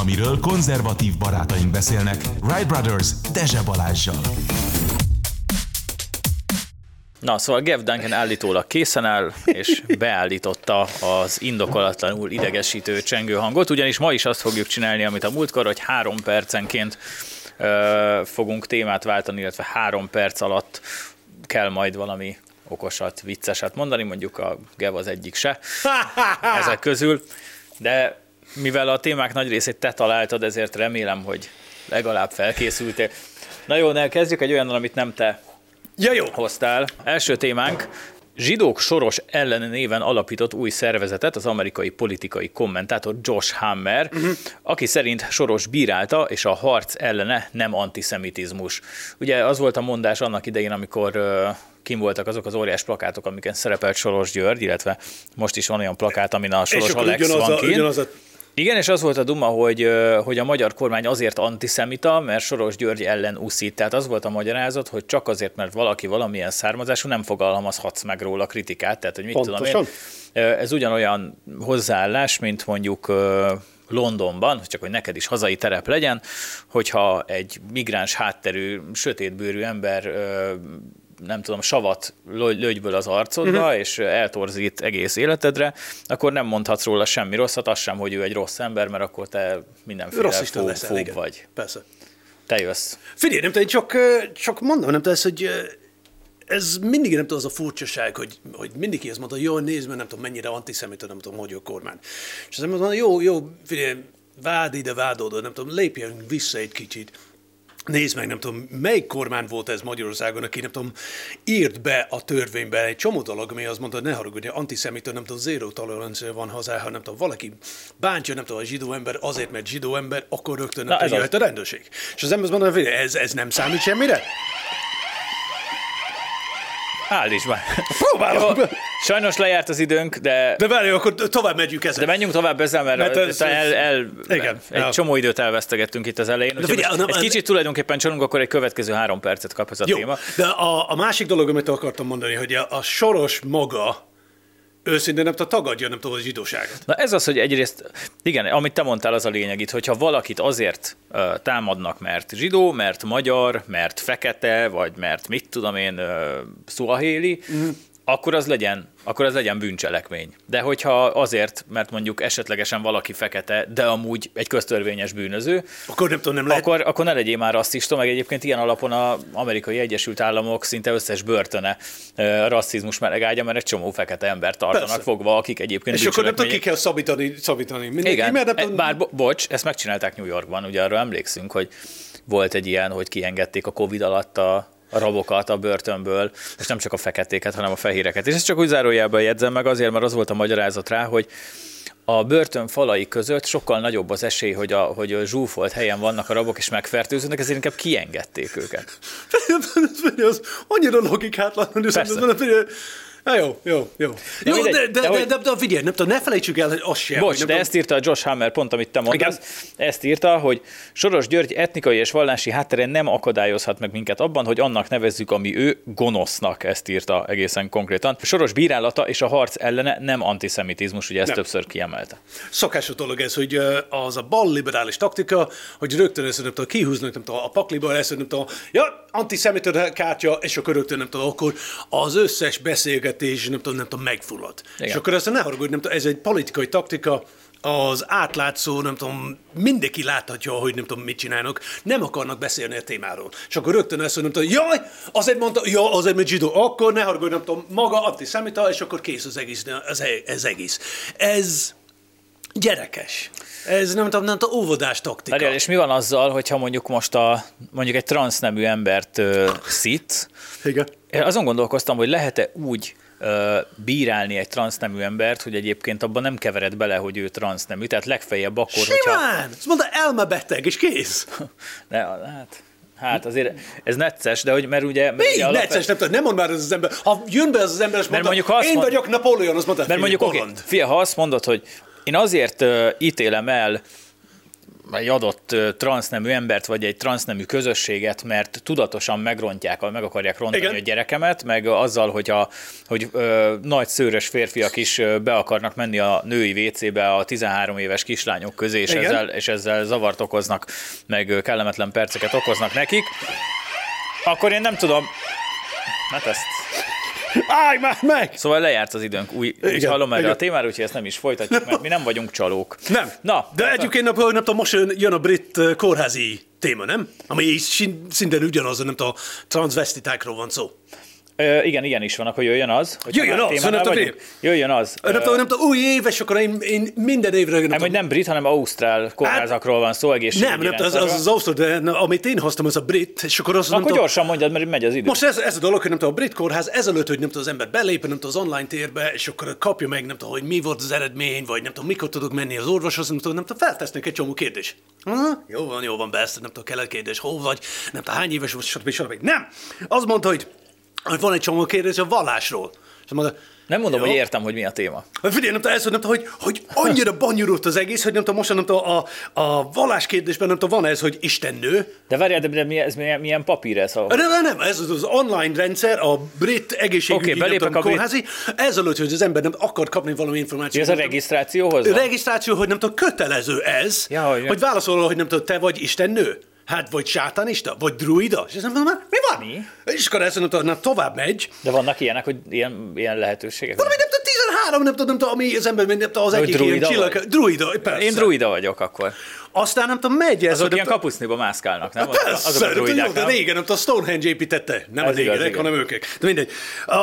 amiről konzervatív barátaink beszélnek. Wright Brothers Dezse Balázsjal. Na, szóval Gev Duncan állítólag készen áll, és beállította az indokolatlanul idegesítő csengő hangot, ugyanis ma is azt fogjuk csinálni, amit a múltkor, hogy három percenként ö, fogunk témát váltani, illetve három perc alatt kell majd valami okosat, vicceset mondani, mondjuk a Gev az egyik se ezek közül, de mivel a témák nagy részét te találtad, ezért remélem, hogy legalább felkészültél. Na jó, ne kezdjük egy olyannal, amit nem te Ja, jó. hoztál. Első témánk, Zsidók soros ellen néven alapított új szervezetet az amerikai politikai kommentátor Josh Hammer, uh-huh. aki szerint Soros bírálta, és a harc ellene nem antiszemitizmus. Ugye az volt a mondás annak idején, amikor uh, kim voltak azok az óriás plakátok, amiken szerepelt Soros György, illetve most is van olyan plakát, amin a Soros és Alex ugyanaz van a, kint. ugyanaz a Igen, és az volt a duma, hogy, hogy a magyar kormány azért antiszemita, mert Soros György ellen uszít. Tehát az volt a magyarázat, hogy csak azért, mert valaki valamilyen származású, nem fogalmazhatsz meg róla kritikát. Tehát, hogy mit tudom Pontosan. én. Ö, Ez ugyanolyan hozzáállás, mint mondjuk Londonban, csak hogy neked is hazai terep legyen, hogyha egy migráns hátterű, sötétbőrű ember nem tudom, savat lö- lőgyből az arcodba, uh-huh. és eltorzít egész életedre, akkor nem mondhatsz róla semmi rosszat, az sem, hogy ő egy rossz ember, mert akkor te mindenféle rasszista fó, leszel, igen. vagy. Persze. Te jössz. Figyelj, nem tudom, csak, csak mondom, nem tudom, ez, hogy ez mindig nem tudom, az a furcsaság, hogy, hogy mindig ezt mondta, jó, nézd meg, nem tudom, mennyire antiszemita, nem tudom, hogy a kormány. És az ember mondta, jó, jó, figyelj, vád ide, vád oda, nem tudom, lépjen vissza egy kicsit. Nézd meg, nem tudom, melyik kormány volt ez Magyarországon, aki nem tudom, írt be a törvénybe egy csomó dolog, ami azt mondta, hogy ne haragudj, antiszemita, nem tudom, zéró tolerancia van hozzá, ha nem tudom, valaki bántja, nem tudom, a zsidó ember azért, mert zsidó ember, akkor rögtön nem jöhet a rendőrség. És az ember azt mondja, hogy ez, ez nem számít semmire? Állíts már. Próbálok! Jó, Sajnos lejárt az időnk, de, De várj, akkor tovább megyünk ezzel. de menjünk tovább ezzel, mert, Mert ez- el, el, igen, egy ja. csomó időt elvesztegettünk itt az elején. De figyelj, na, egy kicsit tulajdonképpen csalunk, akkor egy következő három percet kap ez a Jó, téma. de a, a másik dolog, amit akartam mondani, hogy a, a soros maga őszintén nem tudom, tagadja nem tudom, a zsidóságot. Na ez az, hogy egyrészt, igen, amit te mondtál, az a lényeg itt, hogyha valakit azért uh, támadnak, mert zsidó, mert magyar, mert fekete, vagy mert mit tudom én, uh, szuahéli, mm. Akkor az legyen akkor az legyen bűncselekmény. De hogyha azért, mert mondjuk esetlegesen valaki fekete, de amúgy egy köztörvényes bűnöző, Akkor nem tudom, nem lehet. akkor, akkor ne legyél már rasszista, meg egyébként ilyen alapon az amerikai Egyesült Államok szinte összes börtöne rasszizmus melegágya, mert egy csomó fekete embert tartanak Persze. fogva, akik egyébként és akkor nem tudom, ki kell szabítani, szabítani mindenki, igen, mert nem bár bo- bocs, ezt megcsinálták New Yorkban, ugye arra emlékszünk, hogy volt egy ilyen, hogy kiengedték a Covid alatt a, a rabokat a börtönből, és nem csak a feketéket, hanem a fehéreket. És ezt csak úgy zárójelben jegyzem meg azért, mert az volt a magyarázat rá, hogy a börtön falai között sokkal nagyobb az esély, hogy a, hogy a zsúfolt helyen vannak a rabok és megfertőződnek, ezért inkább kiengedték őket. az annyira logikátlan, hogy Persze. hogy Na jó, jó, jó. De jó, mindegy, de, de, de de, hogy- de, de, figyelj, nem tudom, ne felejtsük el, hogy az sem. Bocs, de tudom- ezt írta a Josh Hammer, pont amit te mondasz. Ezt írta, hogy Soros György etnikai és vallási háttere nem akadályozhat meg minket abban, hogy annak nevezzük, ami ő gonosznak, ezt írta egészen konkrétan. Soros bírálata és a harc ellene nem antiszemitizmus, ugye ezt Nem. többször kiemelte. Szokásos dolog ez, hogy az a bal liberális taktika, hogy rögtön ezt nem tudom, kihúznak nem tudom, a pakliba, ezt nem tudom, ja, antiszemita kártya, és akkor rögtön nem tudom, akkor az összes beszélgetés nem tudom, nem tudom, megfullad. Igen. És akkor azt ne haragudj, nem tudom, ez egy politikai taktika, az átlátszó, nem tudom, mindenki láthatja, hogy nem tudom, mit csinálnak, nem akarnak beszélni a témáról. És akkor rögtön ezt hogy jaj, azért mondta, ja, azért, mert zsidó, akkor ne haragudj, nem tudom, maga antiszemita, és akkor kész az egész. Az, ez egész. Ez gyerekes. Ez nem tudom, nem tudom, óvodás taktika. Várjál, és mi van azzal, hogyha mondjuk most a, mondjuk egy transznemű embert ö, szít, Igen. Azon gondolkoztam, hogy lehet-e úgy bírálni egy transznemű embert, hogy egyébként abban nem kevered bele, hogy ő transznemű, tehát legfeljebb akkor, hogyha... Simán! Azt mondta, elmebeteg, és kész. Ne, hát, hát azért ez necces, de hogy, mert ugye... Mert, Mi? ugye alapvet- Necces, nem nem mond már ez az ember. Ha jön be az az ember, és mondta, mondjuk én mond- vagyok Napóleon, azt mondta, Mert mondjuk, oké, okay, fia, ha azt mondod, hogy én azért uh, ítélem el egy adott transznemű embert, vagy egy transznemű közösséget, mert tudatosan megrontják, meg akarják rontani Igen. a gyerekemet, meg azzal, hogy, a, hogy ö, nagy szőrös férfiak is be akarnak menni a női WC-be a 13 éves kislányok közé, és Igen. ezzel, és ezzel zavart okoznak, meg kellemetlen perceket okoznak nekik, akkor én nem tudom, hát ezt Állj már meg! Szóval lejárt az időnk, új, Igen, hallom erre a témára, úgyhogy ezt nem is folytatjuk, mert mi nem vagyunk csalók. Nem. Na, de hát- egyébként nem tudom, most jön, a brit kórházi téma, nem? Ami szintén ugyanaz, nem a transvestitákról van szó. Ö, igen, igen is van, akkor jöjjön az. Jöjjön az, nem vagyunk. Jöjjön az. Nem tudom, új éves, akkor én, én minden évre... Nem, nem, hogy nem brit, hanem ausztrál kórházakról van szó, egészségügyi nem, nem az, az, az Ausztria, de amit én hoztam, az a brit, és akkor az Na, nem akkor gyorsan mondjad, mert megy az idő. Most ez, ez a dolog, hogy nem tudom, a brit kórház ezelőtt, hogy nem tudom, az ember belép, nem tudom, az online térbe, és akkor kapja meg, nem tudom, hogy mi volt az eredmény, vagy nem tudom, mikor tudok menni az orvoshoz, nem tudom, nem tudom, feltesznek egy csomó kérdést. Aha, jó van, jó van, persze, nem tudom, kell egy kérdés, hol vagy, nem tudom, hány éves vagy, stb. stb. Nem! Az mondta, hogy van egy csomó kérdés a vallásról. És mondta, Nem mondom, jó. hogy értem, hogy mi a téma. Hát Figyelj, nem tudom, ez, nem tudom, hogy, hogy annyira bonyolult az egész, hogy nem tudom, most nem tudom, a, a vallás kérdésben nem tudom, van ez, hogy Isten nő, De várjál, de, de mi, ez milyen, milyen papír ez? A... nem, nem, nem, ez az, az online rendszer, a brit egészségügyi okay, tudom, a brit- kórházi, ezelőtt, hogy az ember nem akar kapni valami Mi információt. ez a regisztrációhoz? van? regisztráció, hogy nem tudom, kötelező ez, Ja, hogy- hogy válaszol, hogy nem tudom, te vagy Isten nő. Hát, vagy sátánista, vagy druida. És nem mondom, mi van? Mi? És akkor ezt tudom, nem, tovább megy. De vannak ilyenek, hogy ilyen, ilyen lehetőségek? Valami nem tudom, 13, nem tudom, nem tudom, ami az ember, nem tudom, az egyik ilyen druida csillag. vagy? Druida, persze. Én druida vagyok akkor. Aztán nem tudom, megy ez. Azok ilyen tudom- kapuszniba mászkálnak, nem? Persze, Azok a druidák, jó, de régen, nem tudom, Stonehenge építette, nem Ez az égerek, hanem ők. De mindegy. Uh,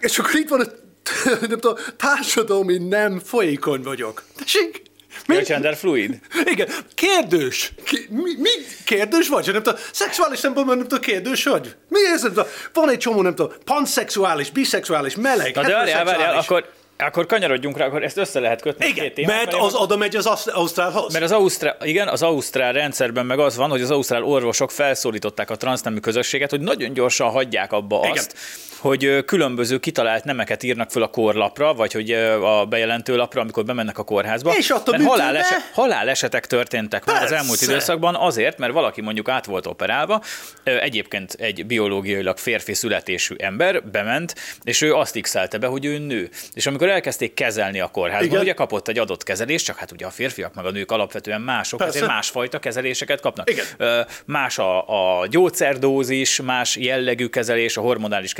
és akkor itt van a nem tudom, társadalmi nem folyékony vagyok. Tessék? Mi? Ja, gender fluid. Igen, kérdős. Ki, mi, mi, kérdős vagy? Nem tudom, szexuális szempontból nem tudom, kérdős vagy? Mi ez? Van egy csomó, nem tudom, panszexuális, biszexuális, meleg, Na de várjál, várjál, akkor, akkor kanyarodjunk rá, akkor ezt össze lehet kötni. Igen, két témát, mert az oda megy az Ausztr- Ausztrálhoz. Mert az Ausztrál, igen, az Ausztrál rendszerben meg az van, hogy az Ausztrál orvosok felszólították a transznemű közösséget, hogy nagyon gyorsan hagyják abba Igen. azt, hogy különböző kitalált nemeket írnak föl a korlapra, vagy hogy a bejelentő lapra, amikor bemennek a kórházba. És ott a Mert bűtőbe? haláleset, halálesetek történtek már az elmúlt időszakban azért, mert valaki mondjuk át volt operálva, egyébként egy biológiailag férfi születésű ember bement, és ő azt x be, hogy ő nő. És amikor elkezdték kezelni a kórházban, Igen. ugye kapott egy adott kezelést, csak hát ugye a férfiak meg a nők alapvetően mások, Persze. ezért másfajta kezeléseket kapnak. Igen. Más a, a gyógyszerdózis, más jellegű kezelés, a hormonális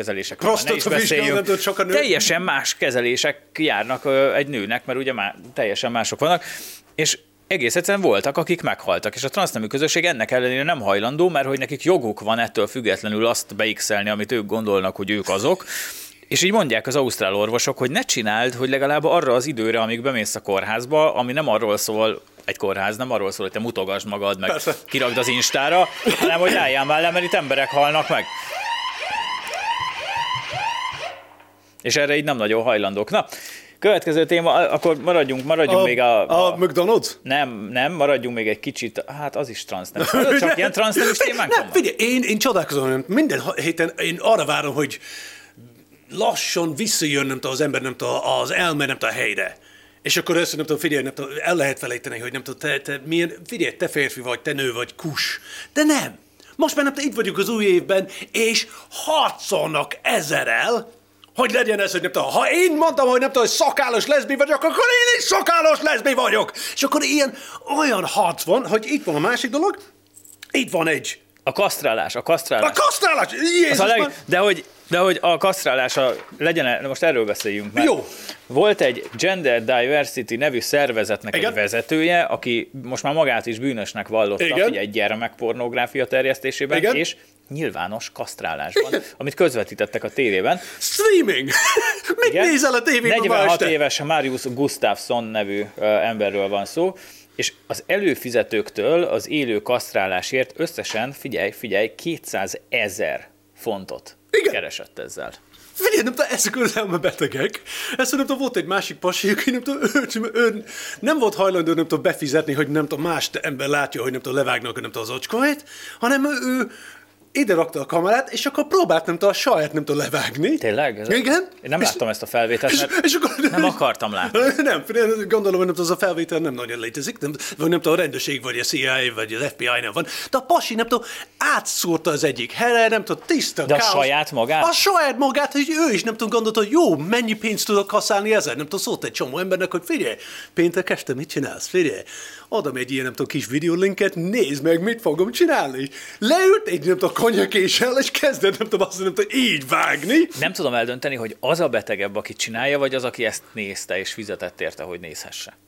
nem tudod, csak a nők. Teljesen más kezelések járnak egy nőnek, mert ugye már teljesen mások vannak, és egész egyszerűen voltak, akik meghaltak, és a transznemű közösség ennek ellenére nem hajlandó, mert hogy nekik joguk van ettől függetlenül azt beixelni, amit ők gondolnak, hogy ők azok, és így mondják az ausztrál orvosok, hogy ne csináld, hogy legalább arra az időre, amíg bemész a kórházba, ami nem arról szól, egy kórház nem arról szól, hogy te mutogasd magad, meg Persze. kiragd az instára, hanem hogy álljál már le, mert itt emberek halnak meg. És erre így nem nagyon hajlandók. Na, következő téma, akkor maradjunk, maradjunk a, még a, a McDonald's? nem, nem, maradjunk még egy kicsit, hát az is transz, nem? Csak ilyen témánk Nem, van? figyelj, én, én csodálkozom, minden héten én arra várom, hogy lassan visszajön, nem tudom, az ember, nem tudom, az elme, nem tudom, a helyre. És akkor össze, nem tudom, figyelj, nem tudom, el lehet felejteni, hogy nem tudom, te, te milyen, figyelj, te férfi vagy, te nő vagy, kus. De nem. Most már nem tudom, itt vagyunk az új évben, és harcolnak ezerel, hogy legyen ez, hogy nem tudom, ha én mondtam, hogy nem tudom, hogy szakállos leszbi vagyok, akkor én is szakállos leszbi vagyok. És akkor ilyen, olyan harc van, hogy itt van a másik dolog, itt van egy A kasztrálás, a kasztrálás. a kasztrálás! Jézus, Az a leg, de, hogy, de hogy a kasztrálása legyen, de most erről beszéljünk meg. Jó. Volt egy Gender Diversity nevű szervezetnek Igen. egy vezetője, aki most már magát is bűnösnek vallotta Igen. ugye, egy gyermekpornógráfia terjesztésében, Igen. és nyilvános kasztrálásban, Igen. amit közvetítettek a tévében. Streaming! Mit Igen. nézel a tévében ma 46 este? éves Marius Gustafsson nevű ö, emberről van szó, és az előfizetőktől az élő kasztrálásért összesen, figyelj, figyelj, 200 ezer fontot Igen. keresett ezzel. Figyelj, nem tudom, ezek az elmebetegek. Ezt nem tudom, volt egy másik pasi, aki nem tudom, ő, ő, nem volt hajlandó, nem tudom, befizetni, hogy nem tudom, más ember látja, hogy nem tudom, levágnak, nem tudom, az ocskóit, hanem ő, ide rakta a kamerát, és akkor próbált nem tudom, a saját nem tudom levágni. Tényleg? Ez Igen. Én nem És- láttam ezt a felvételt, és, mert és akkor, nem akartam látni. Nem, gondolom, hogy nem az a felvétel nem nagyon létezik, nem, vagy nem tudom, a rendőrség, vagy a CIA, vagy az FBI-nál van. De a pasi, nem tudom, átszúrta az egyik helyre, nem tudom, tiszta De a káosz. saját magát? A saját magát, hogy ő is nem tudom, gondolta, hogy jó, mennyi pénzt tudok használni ezzel. Nem tudom, szólt egy csomó embernek, hogy figyelj, péntek este mit csinálsz, figyelj. Adom egy ilyen, nem tudom, kis videólinket, nézd meg, mit fogom csinálni. Leült egy, nem tudom, konyakéssel, és kezdett, nem tudom, azt nem tudom, így vágni. Nem tudom eldönteni, hogy az a betegebb, aki csinálja, vagy az, aki ezt nézte és fizetett érte, hogy nézhesse.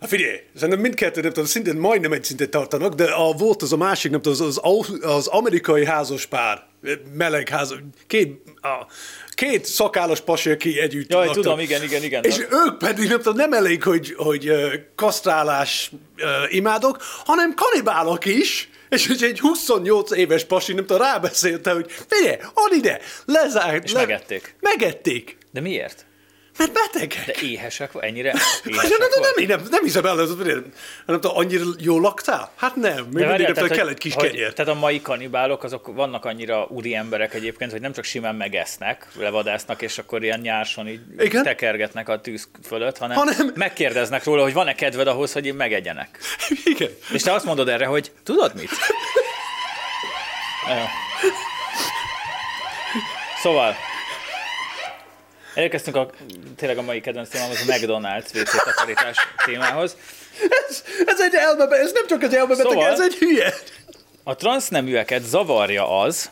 Hát figyelj, szerintem mindkettő, nem tudom, szintén majdnem egy szintet tartanak, de a, volt az a másik, nem tudom, az, az, az amerikai házas pár, meleg házas, két, a, két szakállas pasi, aki együtt Jaj, laktak. tudom, igen, igen, igen. És ők pedig nem tudom, nem elég, hogy, hogy kasztrálás imádok, hanem kanibálok is, és hogy egy 28 éves pasi, nem tudom, rábeszélte, hogy figyelj, add ide, lezárt. És megették. Megették. De miért? Mert betegek. De éhesek, vagy- ennyire Hát éhesek nem, nem, vagy? nem, nem, nem hiszem el, ez, nem, nem tudom, annyira jól laktál? Hát nem, még mindig nem hogy- kell egy kis hogy- kenyér. Tehát a mai kanibálok, azok vannak annyira úri emberek egyébként, hogy nem csak simán megesznek, levadásznak, és akkor ilyen nyárson így Igen. tekergetnek a tűz fölött, hanem, Hanem- megkérdeznek róla, hogy van-e kedved ahhoz, hogy megegyenek. Igen. És te azt mondod erre, hogy tudod mit? Szóval, elérkeztünk a, tényleg a mai kedvenc témához, a McDonald's WC takarítás témához. Ez, ez egy elmebe, ez nem csak az elmebeteg, Szóval- ez egy hülye. A transzneműeket zavarja az,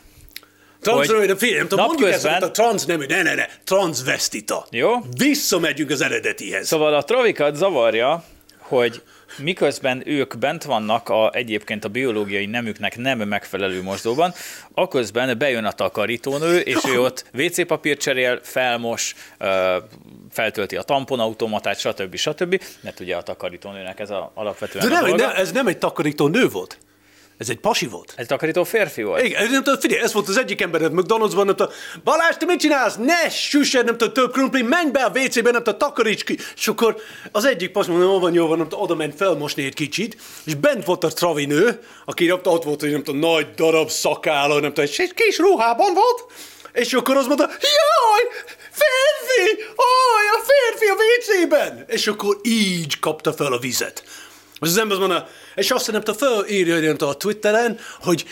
Transznemű, de figyelj, nem tudom, mondjuk ezt, napközben- a transznemű, ne, ne, ne, transzvestita. Jó. Visszamegyünk az eredetihez. Szóval a travikat zavarja, hogy miközben ők bent vannak a, egyébként a biológiai nemüknek nem megfelelő mosdóban, aközben bejön a takarítónő, és ő ott WC papír cserél, felmos, feltölti a tamponautomatát, stb. stb. Mert ugye a takarítónőnek ez a alapvetően De a nem, dolga. nem, ez nem egy takarító nő volt. Ez egy pasi volt. Ez takarító férfi volt? Igen, nem tudom, figyelj, ez volt az egyik ember, McDonald'sban, nem tudom, Balázs, te mit csinálsz? Ne süssed, nem tudom, több krumpli, menj be a WC-be, nem tudom, takaríts ki. És akkor az egyik pas mondja, jó van, jó van, nem tudom, oda ment felmosni egy kicsit, és bent volt a travinő, aki nem tudom, ott volt, hogy nem tudom, nagy darab szakála, nem tudom, és egy kis ruhában volt, és akkor az mondta, jaj, férfi, aj, a férfi a WC-ben. És akkor így kapta fel a vizet. És az ember azt mondja, és azt nem tudom, tudom, a Twitteren, hogy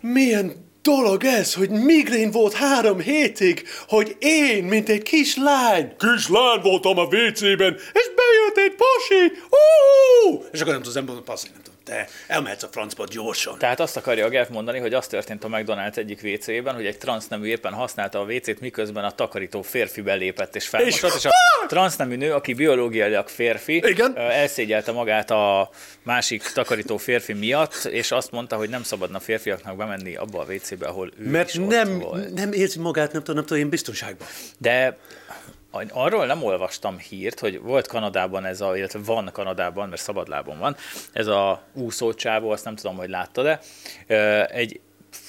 milyen dolog ez, hogy migrén volt három hétig, hogy én, mint egy kislány, kislány voltam a WC-ben, és bejött egy pasi, uh! és akkor nem tudom, az ember mondja, passz, nem te elmehetsz a francba gyorsan. Tehát azt akarja a Gev mondani, hogy az történt a McDonald's egyik WC-ben, hogy egy transznemű éppen használta a WC-t, miközben a takarító férfi belépett és felmosott, és, És- a transznemű nő, aki biológiailag férfi, Igen. elszégyelte magát a másik takarító férfi miatt, és azt mondta, hogy nem szabadna férfiaknak bemenni abba a WC-be, ahol ő Mert is ott nem, volt. nem érzi magát, nem tudom, nem tudom, én biztonságban. De arról nem olvastam hírt, hogy volt Kanadában ez a, illetve van Kanadában, mert szabadlábon van, ez a úszócsávó, azt nem tudom, hogy láttad-e, egy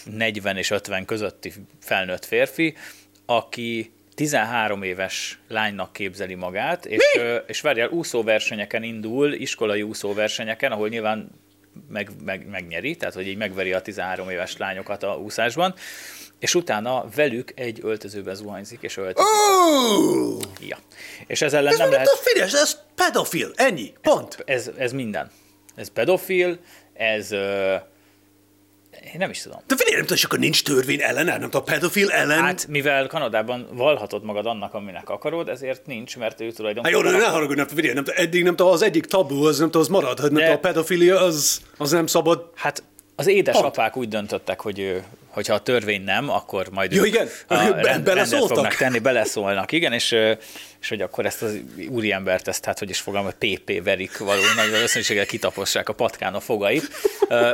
40 és 50 közötti felnőtt férfi, aki 13 éves lánynak képzeli magát, és, ö, és várjál, úszóversenyeken indul, iskolai úszóversenyeken, ahol nyilván meg, meg, megnyeri, tehát hogy így megveri a 13 éves lányokat a úszásban, és utána velük egy öltözőbe zuhanyzik, és öltözik. Oh! Ja. És ez ellen Ez nem lehet... figyelj, ez pedofil, ennyi, pont. Ez, ez minden. Ez pedofil, ez... Ö, én nem is tudom. De figyelj, nem tudom, és akkor nincs törvény ellen, nem tudom, a pedofil ellen. Hát, mivel Kanadában valhatod magad annak, aminek akarod, ezért nincs, mert ő Hát tulajdonképpen... jó, de ne haragudj, nem figyelj, nem eddig nem tudom, az egyik tabu, az nem tudom, az marad, nem De- tudom, a pedofilia, az, az nem szabad. Hát az édesapák úgy döntöttek, hogy ő, hogyha a törvény nem, akkor majd Jó, igen, a rend, rendet fognak tenni, beleszólnak, igen, és, és hogy akkor ezt az úriembert, ezt, hát hogy is fogalmaz, PP verik való nagy valószínűséggel kitapossák a patkán a fogait.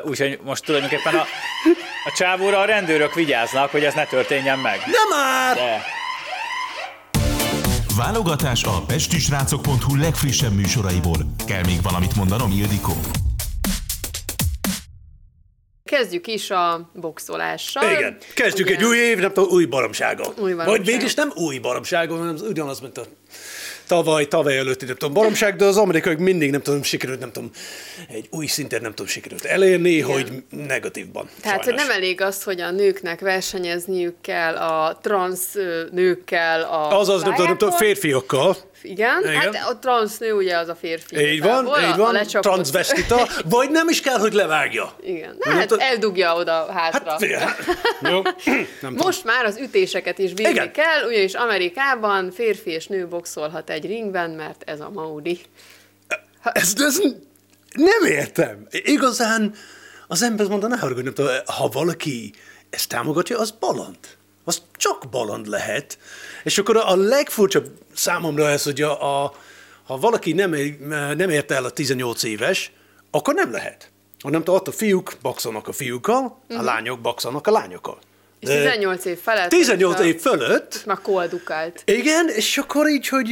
Úgyhogy most tulajdonképpen a, a csávóra a rendőrök vigyáznak, hogy ez ne történjen meg. Nem már! De Válogatás a pestisrácok.hu legfrissebb műsoraiból. Kell még valamit mondanom, Ildikó? Kezdjük is a boxolással. Igen, kezdjük Ugye- egy új év, nem tudom, új baromsága. Új baromság. Vagy mégis nem új baromsága, hanem az ugyanaz, mint a tavaly, tavaly előtti, nem tudom, baromság, de az amerikaiak mindig, nem tudom, sikerült, nem tudom, egy új szinten nem tudom, sikerült elérni, Igen. hogy negatívban. Tehát, hogy nem elég az, hogy a nőknek versenyezniük kell, a transz nőkkel, a Az az, nem tudom, nem tudom, férfiakkal. Igen, Igen. hát a transznő ugye az a férfi. Így van, igazából, így van, lecsapott- transvestita, vagy nem is kell, hogy levágja. Igen, Nem hát tudom- eldugja oda hátra. Hát, hát, jó, nem tudom. Most már az ütéseket is bírni Igen. kell, ugyanis Amerikában férfi és nő boxolhat egy ringben, mert ez a Maudi. Ez, ez nem értem. Igazán az ember mondta, ne haragudj, nem tudom, ha valaki ezt támogatja, az baland. Az csak baland lehet. És akkor a legfurcsább számomra ez, hogy a, a, ha valaki nem, nem ért el a 18 éves, akkor nem lehet. Hanem ott a fiúk boxolnak a fiúkkal, a lányok boxolnak a lányokkal. És 18 év felett. 18 hogyha- év fölött Már koaldukált. igen, és akkor így, hogy...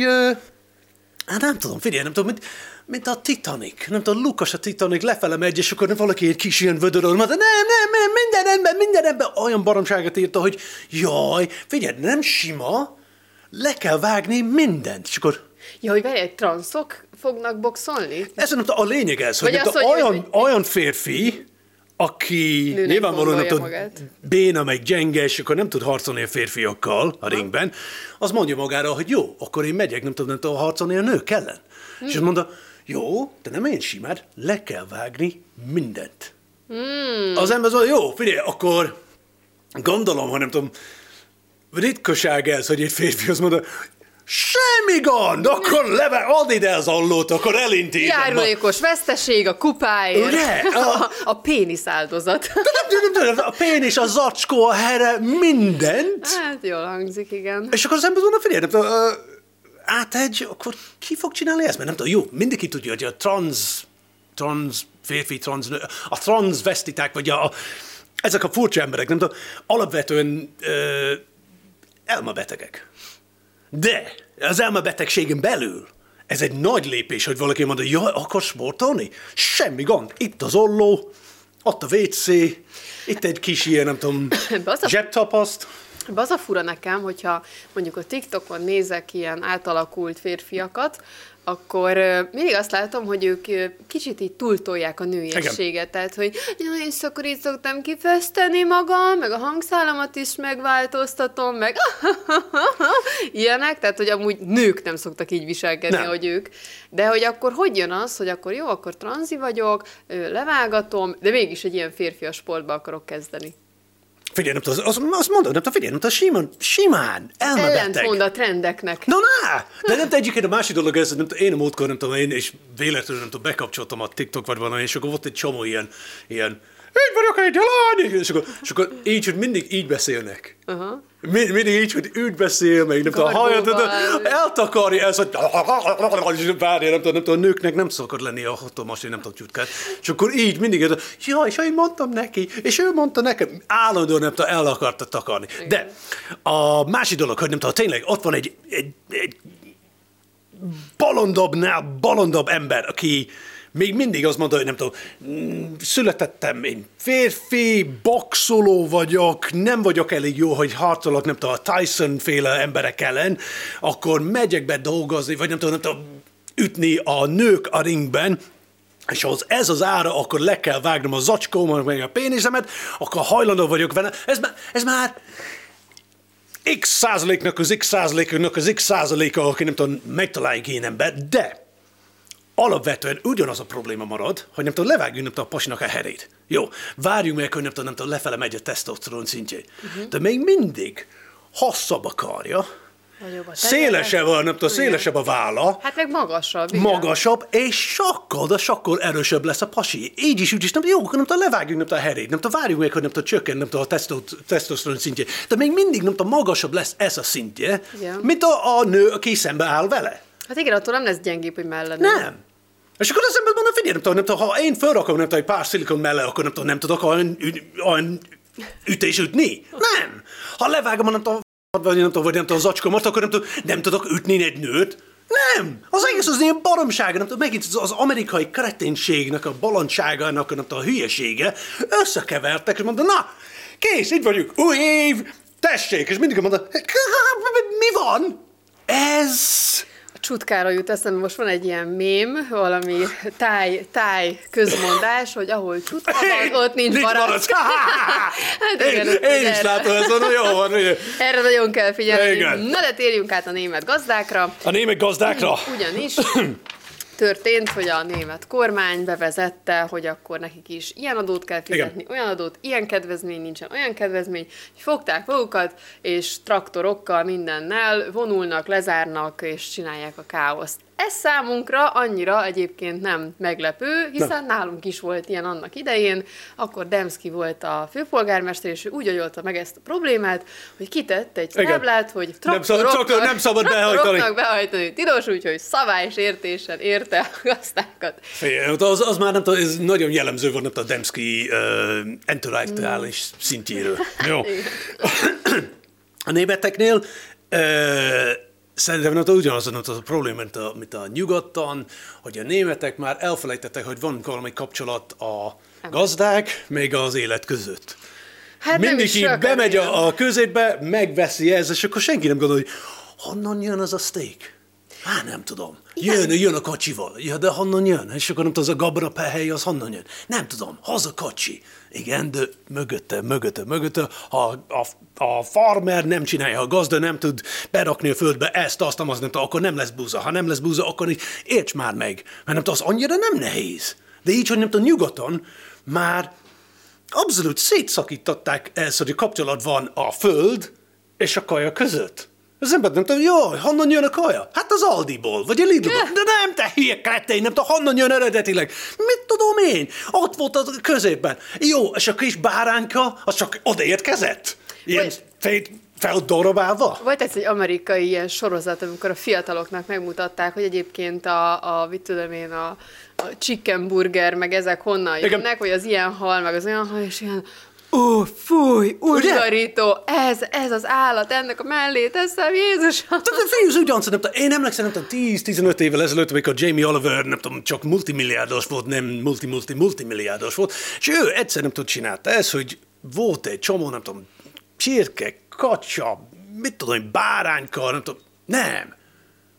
Hát nem tudom, figyelj, nem tudom, mint, mint a Titanic. Nem tudom, Lukas a Titanic lefele megy, és akkor valaki egy kis ilyen vödörről mondta, nem, nem, nem, minden rendben, minden rendben. Olyan baromságot írta, hogy jaj, figyelj, nem sima, le kell vágni mindent. És akkor Ja, hogy várj, transzok fognak boxolni? ez a lényeg ez, hogy, az, hogy- olyan, hogy- olyan férfi, aki Nőnek nyilvánvalóan nem tud, béna, meg gyenge, és akkor nem tud harcolni a férfiakkal a ringben, az mondja magára, hogy jó, akkor én megyek, nem tudom, nem tudom harcolni a nők ellen. Hm. És azt mondta, jó, de nem én simád, le kell vágni mindent. Hmm. Az ember az mondja, jó, figyelj, akkor gondolom, ha nem tudom, ritkaság ez, hogy egy férfi azt mondja, semmi gond, akkor leve, add ide az allót, akkor elintézem. Járulékos veszteség, a kupáért, Ugye? a, a pénisz áldozat. A pénis, a zacskó, a here, mindent. Hát jól hangzik, igen. És akkor az ember mondja, figyelj, nem tudom, átegy, akkor ki fog csinálni ezt? Mert nem tudom, jó, mindenki tudja, hogy a trans, trans férfi, trans nő, a transvestiták, vagy a, a, ezek a furcsa emberek, nem tudom, alapvetően ö, elmabetegek. De az elmabetegségen belül ez egy nagy lépés, hogy valaki mondja, jaj, akar sportolni? Semmi gond. Itt az olló, ott a WC, itt egy kis ilyen, nem tudom, a- zsebtapaszt. Az a fura nekem, hogyha mondjuk a TikTokon nézek ilyen átalakult férfiakat, akkor mindig azt látom, hogy ők kicsit így túltolják a nőiességet. Tehát, hogy "Jaj, és akkor így szoktam kifesteni magam, meg a hangszálamat is megváltoztatom, meg ilyenek, tehát, hogy amúgy nők nem szoktak így viselkedni, Nem. hogy ők. De hogy akkor hogy jön az, hogy akkor jó, akkor tranzi vagyok, levágatom, de mégis egy ilyen férfias sportba akarok kezdeni. Figyelj, nem tudom, az, azt mondod, nem tudom, figyelj, nem tudom, simán, simán, elmebeteg. Ellentmond a trendeknek. No, na! De nem egyébként a másik dolog ez, nem tudom, én a múltkor, nem tudom, én és véletlenül nem tudom, bekapcsoltam a TikTok vagy valami, és akkor volt egy csomó ilyen, ilyen így vagyok egy lány, és akkor, és akkor így, hogy mindig így beszélnek. Aha. Mind, mindig így, hogy úgy beszél, meg nem tudom, hajat, eltakarja ezt, hogy és várja, nem tudom, nem tudom, a nőknek nem szokott lenni a hatalmas, én nem tudom, csutkát. És akkor így mindig, ja, és én mondtam neki, és ő mondta nekem, állandóan nem tudom, el akarta takarni. De a másik dolog, hogy nem tudom, tényleg ott van egy, egy, egy balondabbnál balondabb ember, aki még mindig azt mondta, hogy nem tudom, mm, születettem én férfi, boxoló vagyok, nem vagyok elég jó, hogy harcolok, nem tudom, a Tyson-féle emberek ellen, akkor megyek be dolgozni, vagy nem tudom, nem tudom, ütni a nők a ringben, és az ez az ára, akkor le kell vágnom a zacskómat, meg a pénizemet, akkor hajlandó vagyok vele. Ez már, ez már x százaléknak az x százaléknak az x százaléka, aki nem tudom, megtalálja én ember, de alapvetően ugyanaz a probléma marad, hogy nem tudom, levágjunk nem tudom, a pasinak a herét. Jó, várjunk meg, hogy nem tudom, nem tudom lefele megy a tesztoszteron szintje. Uh-huh. De még mindig hosszabb a karja, Nagyobb a szélesebb a, nem tudom, szélesebb a válla, Hát meg magasabb. igen. magasabb, és sokkal, de sokkal erősebb lesz a pasi. Így is, úgy is, nem jó, akkor nem tudom, levágjunk, nem tudom, a herét, nem tudom, várjunk meg, hogy nem tudom, csökken, nem tudom, a tesztoszteron szintje. De még mindig, nem tudom, magasabb lesz ez a szintje, Igen. mint a, a nő, aki szembe áll vele. Hát igen, attól nem lesz gyengébb, hogy mellett. Nem. És akkor az ember mondja, figyelj, nem tudom, nem tudom, ha én felrakom, nem tudom, egy pár szilikon mellé, akkor nem tudom, nem tudok olyan, olyan ütés ütni. Nem. Ha levágom, nem tudom, vagy nem tudom, vagy nem tudom, az akkor nem, tudom, nem tudok ütni egy nőt. Nem! Az egész az ilyen baromsága, nem tudom, megint az- az amerikai kreténségnek, a bolondságának, nem tudom, a hülyesége, összekevertek, és mondta, na, kész, itt vagyunk, új év, tessék, és mindig mondta, mi van? Ez Csutkára jut eszembe, most van egy ilyen mém, valami táj, táj közmondás, hogy ahol csutka van, ott nincs, Nincs barack. barack. hát Én, én is erre- látom, ez van, jó van. ugye. Erre nagyon kell figyelni. Igen. Na de térjünk át a német gazdákra. A német gazdákra. Ugyanis történt, hogy a német kormány bevezette, hogy akkor nekik is ilyen adót kell fizetni, olyan adót, ilyen kedvezmény nincsen, olyan kedvezmény, hogy fogták magukat, és traktorokkal mindennel vonulnak, lezárnak, és csinálják a káoszt. Ez számunkra annyira egyébként nem meglepő, hiszen nem. nálunk is volt ilyen annak idején, akkor Demszki volt a főpolgármester, és ő úgy oldta meg ezt a problémát, hogy kitett egy Igen. táblát, hogy Nem szabad- traktoroknak- traktor nem szabad behajtani. traktoroknak behajtani tilos, úgyhogy szabálysértésen érte a gazdákat. Figyelj, Az, az már nem tudom, ez nagyon jellemző volt nem a Demszki uh, intellektuális szintjéről. Jó. A németeknél uh, szerintem tudom, ugyanaz az a probléma, mint a, mint a nyugaton, hogy a németek már elfelejtettek, hogy van valami kapcsolat a gazdák, még az élet között. Hát Mindig így sok bemegy a, a középbe, megveszi ez, és akkor senki nem gondol, hogy honnan jön az a steak? Hát nem tudom. Jön, jön a kocsival. Ja, de honnan jön? És akkor nem tudom, az a gabra pehely, az honnan jön? Nem tudom, haza kocsi. Igen, de mögötte, mögötte, mögötte, ha a, a farmer nem csinálja, ha a gazda nem tud berakni a földbe ezt, azt, azt, nem akkor nem lesz búza. Ha nem lesz búza, akkor így érts már meg. Mert nem az annyira nem nehéz. De így, hogy nem tudom, nyugaton már abszolút szétszakították ezt, hogy a kapcsolat van a föld és a kaja között. Az ember nem tudom, jaj, honnan jön a kaja? Hát az Aldiból, vagy a Lidlból. De nem, te hülye kretén, nem tudom, honnan jön eredetileg. Mit tudom én? Ott volt a középben. Jó, és a kis bárányka, az csak odaérkezett? Ilyen Vagy- fét feldorobálva? Volt ez egy amerikai ilyen sorozat, amikor a fiataloknak megmutatták, hogy egyébként a, a mit tudom én, a, a chicken burger, meg ezek honnan Igen. jönnek, vagy az ilyen hal, meg az olyan hal, és ilyen Ó, fúj, undorító, ez, ez az állat, ennek a mellé teszem, Jézusom. Tehát a ez ugyanaz, nem tudom, én emlékszem, nem tudom, 10-15 évvel ezelőtt, amikor Jamie Oliver, nem tudom, csak multimilliárdos volt, nem multi-multi-multimilliárdos volt, és ő egyszer nem tud csinálta ez, hogy volt egy csomó, nem tudom, csirke, kacsa, mit tudom, bárányka, nem tudom, nem,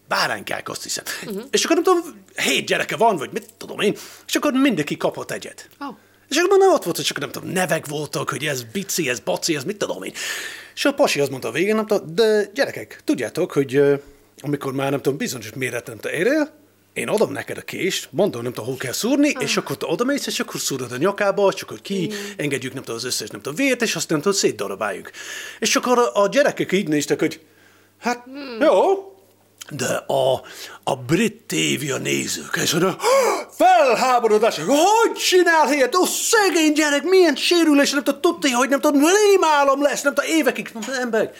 báránykák, azt hiszem. Uh-huh. És akkor nem tudom, hét gyereke van, vagy mit tudom én, és akkor mindenki kapott egyet. Ó. És akkor már ott volt, hogy csak nem tudom, nevek voltak, hogy ez bici, ez baci, ez mit tudom én. És a pasi azt mondta a végén, nem tudom, de gyerekek, tudjátok, hogy amikor már nem tudom, bizonyos méret nem tudom, érél, én adom neked a kést, mondom, nem tudom, hol kell szúrni, és akkor te odamész, és akkor szúrod a nyakába, csak hogy ki, engedjük, nem tudom, az összes, nem tudom, vért, és azt nem tudom, szétdarabáljuk. És akkor a, a gyerekek így néztek, hogy hát, jó, de a, a brit tévé a nézők, és mondja, felháborodás, hogy csinál helyet, ó, szegény gyerek, milyen sérülés, nem tudja, hogy nem tudom, rémálom lesz, nem tudom, évekig, mondta, emberek,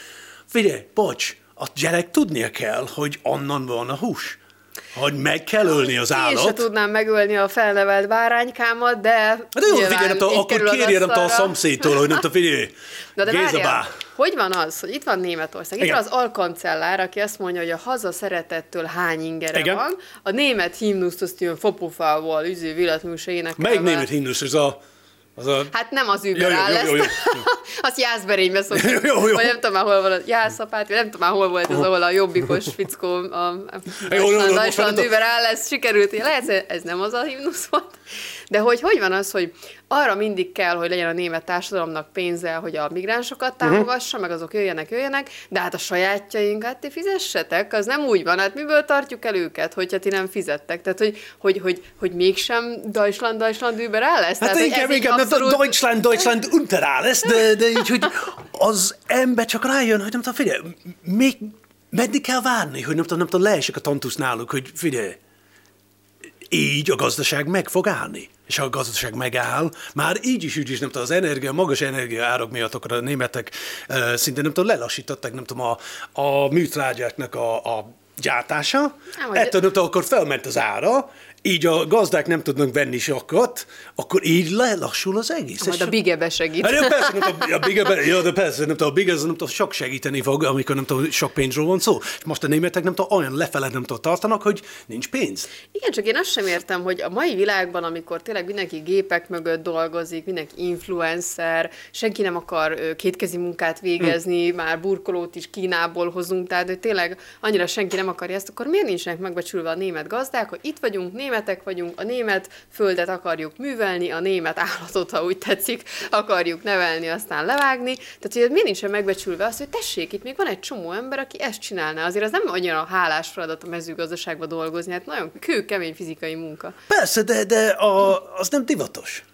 figyelj, bocs, a gyerek tudnia kell, hogy onnan van a hús, hogy meg kell ölni az Én se állat. tudnám megölni a felnevelt báránykámat, de... De jó, figyelj, nem tudom, akkor kérje, nem a szomszédtól, hogy nem tudom, figyelj, Na de Géza bá. hogy van az, hogy itt van Németország, itt Igen. van az alkancellár, aki azt mondja, hogy a haza szeretettől hány ingere Igen. van, a német himnuszt azt ilyen fopofával, üző villatműse énekelve. melyik német himnusz, ez a, az a Hát nem az Uber jó, áll jó, jó, jó. Azt Jászberénybe szoktuk. Jó. Vagy nem tudom már hol van a Jászapát, vagy nem tudom már hol volt az, ahol a jobbikos fickó, a ez sikerült, hogy lehet, hogy ez nem az a himnusz volt. De hogy hogy van az, hogy arra mindig kell, hogy legyen a német társadalomnak pénze, hogy a migránsokat Mhm. támogassa, meg azok jöjjenek, jöjjenek, de hát a sajátjaink, hát ti fizessetek, az nem úgy van, hát miből tartjuk el őket, hogyha ti nem fizettek? Tehát, hogy, hogy, hogy, hogy mégsem Deutschland, Deutschland Uber áll lesz? Hát Tehát, így igen, abszolút... Deutschland, Deutschland unter alles, de, de így, hogy az ember csak rájön, hogy nem tudom, figyelj, még meddig kell várni, hogy nem tudom, nem tudom, leesik a tantusz náluk, hogy figyelj, így a gazdaság meg fog állni. És ha a gazdaság megáll, már így is, úgy is, nem tudom, az energia, magas energia árak miatt akkor a németek uh, szinte nem tudom, lelassították, nem tudom, a, a műtrágyáknak a, a gyártása, hogy- ettől nem tudom, akkor felment az ára, így a gazdák nem tudnak venni sokat, akkor így lelassul az egész. Majd a bigebe segít. Hát, ja, persze, nem tudom, a bigebe, ja, de persze, nem tudom, a bige, nem tudom, sok segíteni fog, amikor nem tudom, sok pénzről van szó. És most a németek nem tudom, olyan lefele nem tudom, tartanak, hogy nincs pénz. Igen, csak én azt sem értem, hogy a mai világban, amikor tényleg mindenki gépek mögött dolgozik, mindenki influencer, senki nem akar kétkezi munkát végezni, hmm. már burkolót is Kínából hozunk, tehát hogy tényleg annyira senki nem akarja ezt, akkor miért nincsenek megbecsülve a német gazdák, hogy itt vagyunk, németek vagyunk, a német földet akarjuk művelni, a német állatot, ha úgy tetszik, akarjuk nevelni, aztán levágni. Tehát, hogy miért nincsen megbecsülve az, hogy tessék, itt még van egy csomó ember, aki ezt csinálná. Azért az nem annyira hálás feladat a mezőgazdaságban dolgozni, hát nagyon kő, kemény fizikai munka. Persze, de, de a, az nem divatos.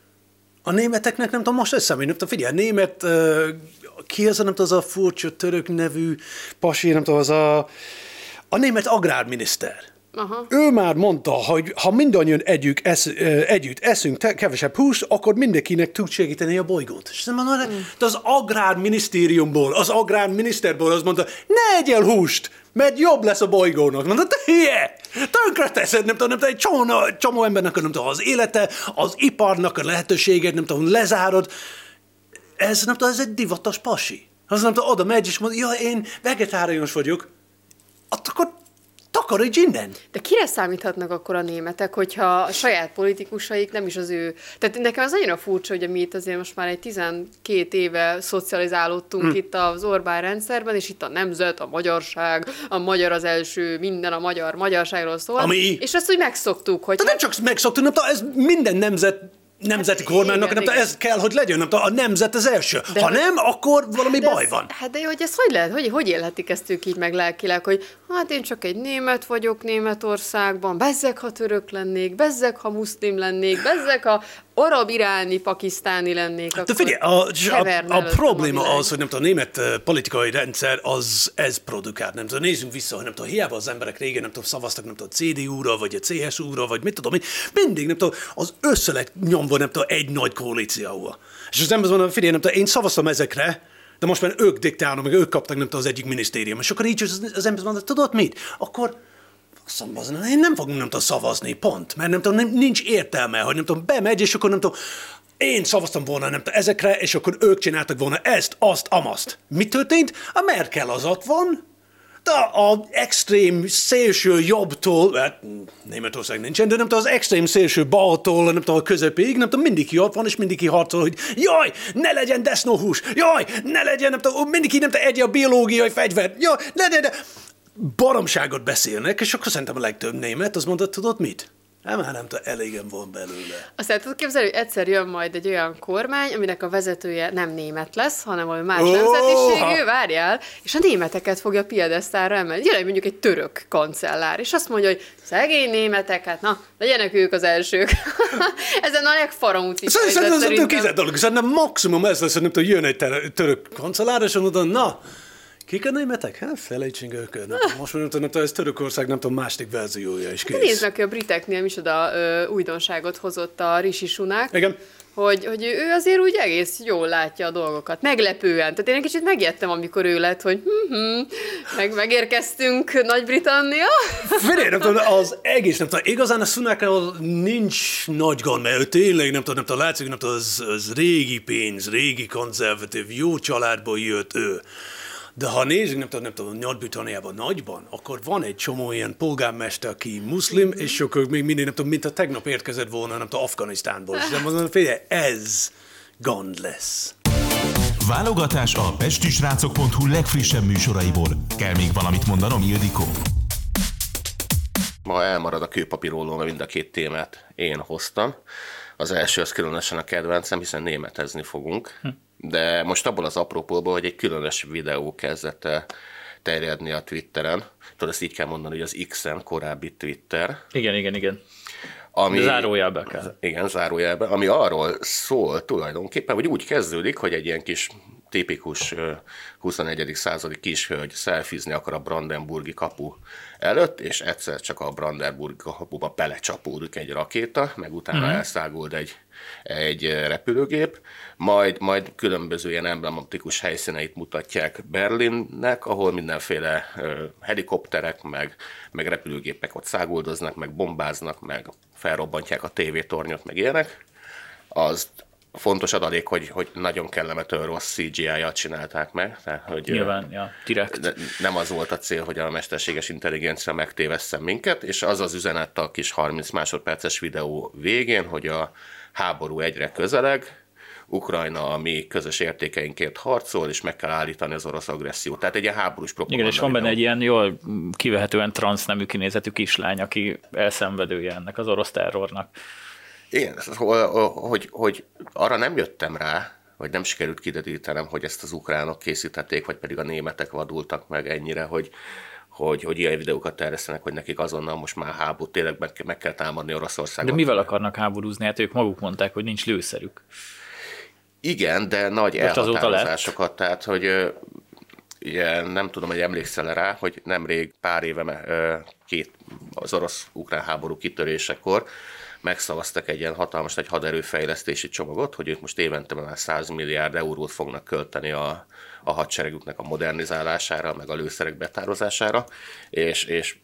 A németeknek nem tudom, most eszembe, nem tudom, figyelj, a német, uh, ki az, nem tudom, az a furcsa török nevű pasi, nem tudom, az a, a német agrárminiszter. Aha. Ő már mondta, hogy ha mindannyian együtt, esz, együtt eszünk te, kevesebb húst, akkor mindenkinek tud segíteni a bolygót. És mondom, mm. de az agrárminisztériumból, az agrárminiszterból az mondta, ne egyél húst, mert jobb lesz a bolygónak. Mondta, te hülye! Tönkre teszed, nem tudom, nem tudom, egy csomó, csomó embernek nem tudom, az élete, az iparnak a lehetőséget, nem tudom, lezárod. Ez nem tudom, ez egy divatos pasi. Az nem tudom, oda megy, és mondja, ja, én vegetáriánus vagyok. Akkor takaríts innen! De kire számíthatnak akkor a németek, hogyha a saját politikusaik nem is az ő... Tehát nekem az annyira furcsa, hogy mi itt azért most már egy 12 éve szocializálódtunk hm. itt az Orbán rendszerben, és itt a nemzet, a magyarság, a magyar az első, minden a magyar, magyarságról szól. Ami... És azt úgy megszoktuk, hogy... De nem csak megszoktuk, nem, ez minden nemzet nemzeti hát, kormánynak, igen, nem igen. ez kell, hogy legyen, nem a nemzet az első. De ha nem, akkor valami baj ez, van. Hát de hogy ez hogy lehet, hogy, hogy élhetik ezt ők így meg lelkileg, hogy hát én csak egy német vagyok Németországban, bezzek, ha török lennék, bezzek, ha muszlim lennék, bezzek, ha arab, iráni, pakisztáni lennék, De figyelj, a, a, a probléma a az, hogy nem tudom, a német politikai rendszer az ez produkált, nem tudom, nézzünk vissza, hogy nem tudom, hiába az emberek régen nem tudom, szavaztak, nem tudom, CDU-ra, vagy a CSU-ra, vagy mit tudom, mindig nem tudom, az össze lett nyomva, nem tudom, egy nagy koalícióval. És az ember mondja, figyelj, nem tudom, én szavaztam ezekre, de most már ők diktálnak, meg ők kaptak, nem tudom, az egyik minisztérium. És akkor így az, az ember mondja, tudod mit? Akkor Szóval én nem fogom nem tudom, szavazni, pont, mert nem tudom, nincs értelme, hogy nem tudom, bemegy, és akkor nem tudom, én szavaztam volna nem tudom, ezekre, és akkor ők csináltak volna ezt, azt, amaszt. Mi történt? A Merkel az ott van, de a extrém szélső jobbtól, hát Németország nincsen, de nem tudom, az extrém szélső baltól, nem tudom, a közepéig, nem tudom, mindig ott van, és mindig harcol, hogy jaj, ne legyen desznóhús, jaj, ne legyen, nem tudom, mindig nem tudom, egy a biológiai fegyver, jaj, ne, ne, ne baromságot beszélnek, és akkor szerintem a legtöbb német az mondta, tudod mit? Nem, hát nem tudom, elégem van belőle. Azt el tudod képzelni, hogy egyszer jön majd egy olyan kormány, aminek a vezetője nem német lesz, hanem valami más oh, nemzetiségű, várjál, és a németeket fogja piedesztára emelni. Jön mondjuk egy török kancellár, és azt mondja, hogy szegény németek, hát na, legyenek ők az elsők. Ezen a legfaramúci. Szerintem ez a dolog, szerintem maximum ez lesz, hogy jön egy török kancellár, és mondod, na, Kik a németek? Hát felejtsünk őket. Most nem tudom, ez Törökország, nem tudom, másik verziója is kész. Hát nézd meg, a briteknél is oda ö, újdonságot hozott a Rishi Sunak. Igen. Hogy, hogy ő azért úgy egész jól látja a dolgokat. Meglepően. Tehát én egy kicsit megijedtem, amikor ő lett, hogy meg megérkeztünk Nagy-Britannia. Figyelj, nem tudom, az egész, nem tudom, igazán a sunak nincs nagy gond, mert ő tényleg, nem tudom, nem tudom, látszik, nem tudom, az, az régi pénz, régi konzervatív, jó családból jött ő. De ha nézzük, nem tudom, nem tudom, Nagy-Britanniában nagyban, akkor van egy csomó ilyen polgármester, aki muszlim, mm-hmm. és akkor még mindig, nem tudom, mint a tegnap érkezett volna, nem tudom, Afganisztánból. És nem mondom, figyelj, ez gond lesz. Válogatás a pestisrácok.hu legfrissebb műsoraiból. Kell még valamit mondanom, Ildikó? Ma elmarad a kőpapíróló, mert mind a két témát én hoztam. Az első az különösen a kedvencem, hiszen németezni fogunk. Hm de most abból az apropóból, hogy egy különös videó kezdett el terjedni a Twitteren. Tudod, ezt így kell mondani, hogy az X-en, korábbi Twitter. Igen, igen, igen. Ami, zárójelbe kell. Igen, zárójelbe, ami arról szól tulajdonképpen, hogy úgy kezdődik, hogy egy ilyen kis tipikus 21. századi kishölgy szelfizni akar a Brandenburgi kapu előtt, és egyszer csak a Brandenburgi kapuba belecsapódik egy rakéta, meg utána elszáguld egy, egy repülőgép, majd, majd különböző ilyen emblematikus helyszíneit mutatják Berlinnek, ahol mindenféle helikopterek, meg, meg repülőgépek ott száguldoznak, meg bombáznak, meg felrobbantják a tévétornyot, meg ilyenek. Az fontos adalék, hogy, hogy nagyon kellemetlen rossz CGI-jat csinálták meg. Tehát, hogy Nyilván, ja, direkt. Nem az volt a cél, hogy a mesterséges intelligencia megtévesszen minket, és az az üzenet a kis 30 másodperces videó végén, hogy a háború egyre közeleg, Ukrajna a mi közös értékeinkért harcol, és meg kell állítani az orosz agressziót. Tehát egy ilyen háborús propaganda. Igen, és van benne egy ilyen jól kivehetően transznemű kinézetű kislány, aki elszenvedője ennek az orosz terrornak. Igen, hogy, hogy arra nem jöttem rá, vagy nem sikerült kiderítenem, hogy ezt az ukránok készítették, vagy pedig a németek vadultak meg ennyire, hogy, hogy, hogy ilyen videókat terjesztenek, hogy nekik azonnal most már háború, tényleg meg, meg kell támadni Oroszországot. De mivel akarnak háborúzni? Hát ők maguk mondták, hogy nincs lőszerük. Igen, de nagy Most elhatározásokat, tehát hogy ugye, nem tudom, hogy emlékszel rá, hogy nemrég pár éve két az orosz-ukrán háború kitörésekor megszavaztak egy ilyen hatalmas egy haderőfejlesztési csomagot, hogy ők most évente már 100 milliárd eurót fognak költeni a, a hadseregüknek a modernizálására, meg a lőszerek betározására, és, és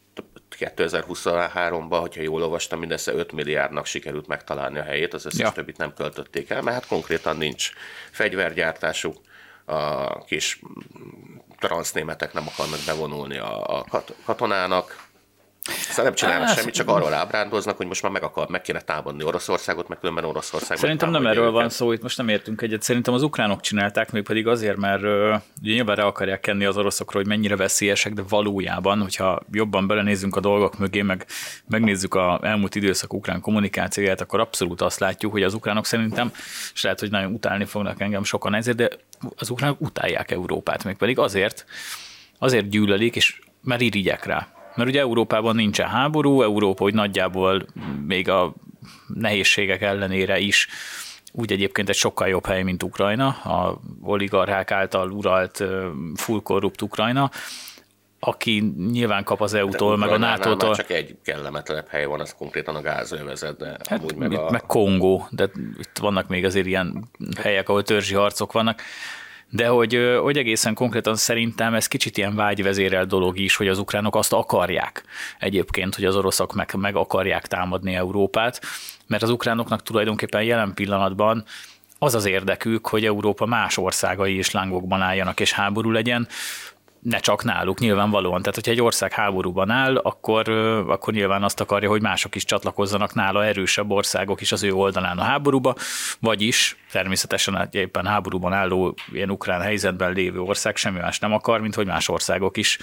2023-ban, hogyha jól olvastam, mindössze 5 milliárdnak sikerült megtalálni a helyét, az összes ja. többit nem költötték el, mert hát konkrétan nincs fegyvergyártásuk, a kis transznémetek nem akarnak bevonulni a, a katonának, Szóval nem csinálnak semmit, csak arról ábrándoznak, hogy most már meg akar, meg kéne támadni Oroszországot, meg különben Oroszország. Szerintem nem erről őket. van szó, itt most nem értünk egyet. Szerintem az ukránok csinálták, még pedig azért, mert ugye nyilván rá akarják kenni az oroszokra, hogy mennyire veszélyesek, de valójában, hogyha jobban belenézzünk a dolgok mögé, meg megnézzük a elmúlt időszak ukrán kommunikációját, akkor abszolút azt látjuk, hogy az ukránok szerintem, és lehet, hogy nagyon utálni fognak engem sokan ezért, de az ukránok utálják Európát, még pedig azért, azért gyűlölik, és mert irigyek rá mert ugye Európában nincsen háború, Európa hogy nagyjából még a nehézségek ellenére is úgy egyébként egy sokkal jobb hely, mint Ukrajna, a oligarchák által uralt full korrupt Ukrajna, aki nyilván kap az EU-tól, meg a NATO-tól. csak egy kellemetlenebb hely van, az konkrétan a gázövezet, de hát, amúgy meg a... meg Kongó, de itt vannak még azért ilyen helyek, ahol törzsi harcok vannak de hogy, hogy egészen konkrétan szerintem ez kicsit ilyen vágyvezérel dolog is, hogy az ukránok azt akarják egyébként, hogy az oroszok meg, meg akarják támadni Európát, mert az ukránoknak tulajdonképpen jelen pillanatban az az érdekük, hogy Európa más országai is lángokban álljanak és háború legyen, ne csak náluk, nyilvánvalóan. Tehát, hogyha egy ország háborúban áll, akkor, akkor nyilván azt akarja, hogy mások is csatlakozzanak nála, erősebb országok is az ő oldalán a háborúba, vagyis természetesen egy éppen háborúban álló ilyen ukrán helyzetben lévő ország semmi más nem akar, mint hogy más országok is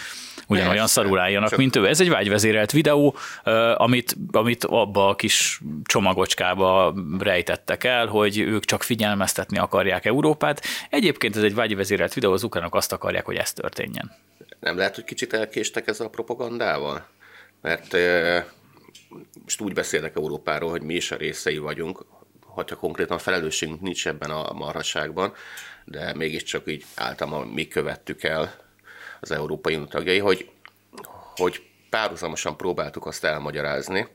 ugyanolyan szarul álljanak, csak... mint ő. Ez egy vágyvezérelt videó, amit, amit abba a kis csomagocskába rejtettek el, hogy ők csak figyelmeztetni akarják Európát. Egyébként ez egy vágyvezérelt videó, az ukránok azt akarják, hogy ez történjen. Nem lehet, hogy kicsit elkéstek ezzel a propagandával? Mert most úgy beszélnek Európáról, hogy mi is a részei vagyunk, hogyha konkrétan felelősségünk nincs ebben a marhaságban, de mégiscsak így általában mi követtük el az Európai Unió tagjai, hogy, hogy párhuzamosan próbáltuk azt elmagyarázni,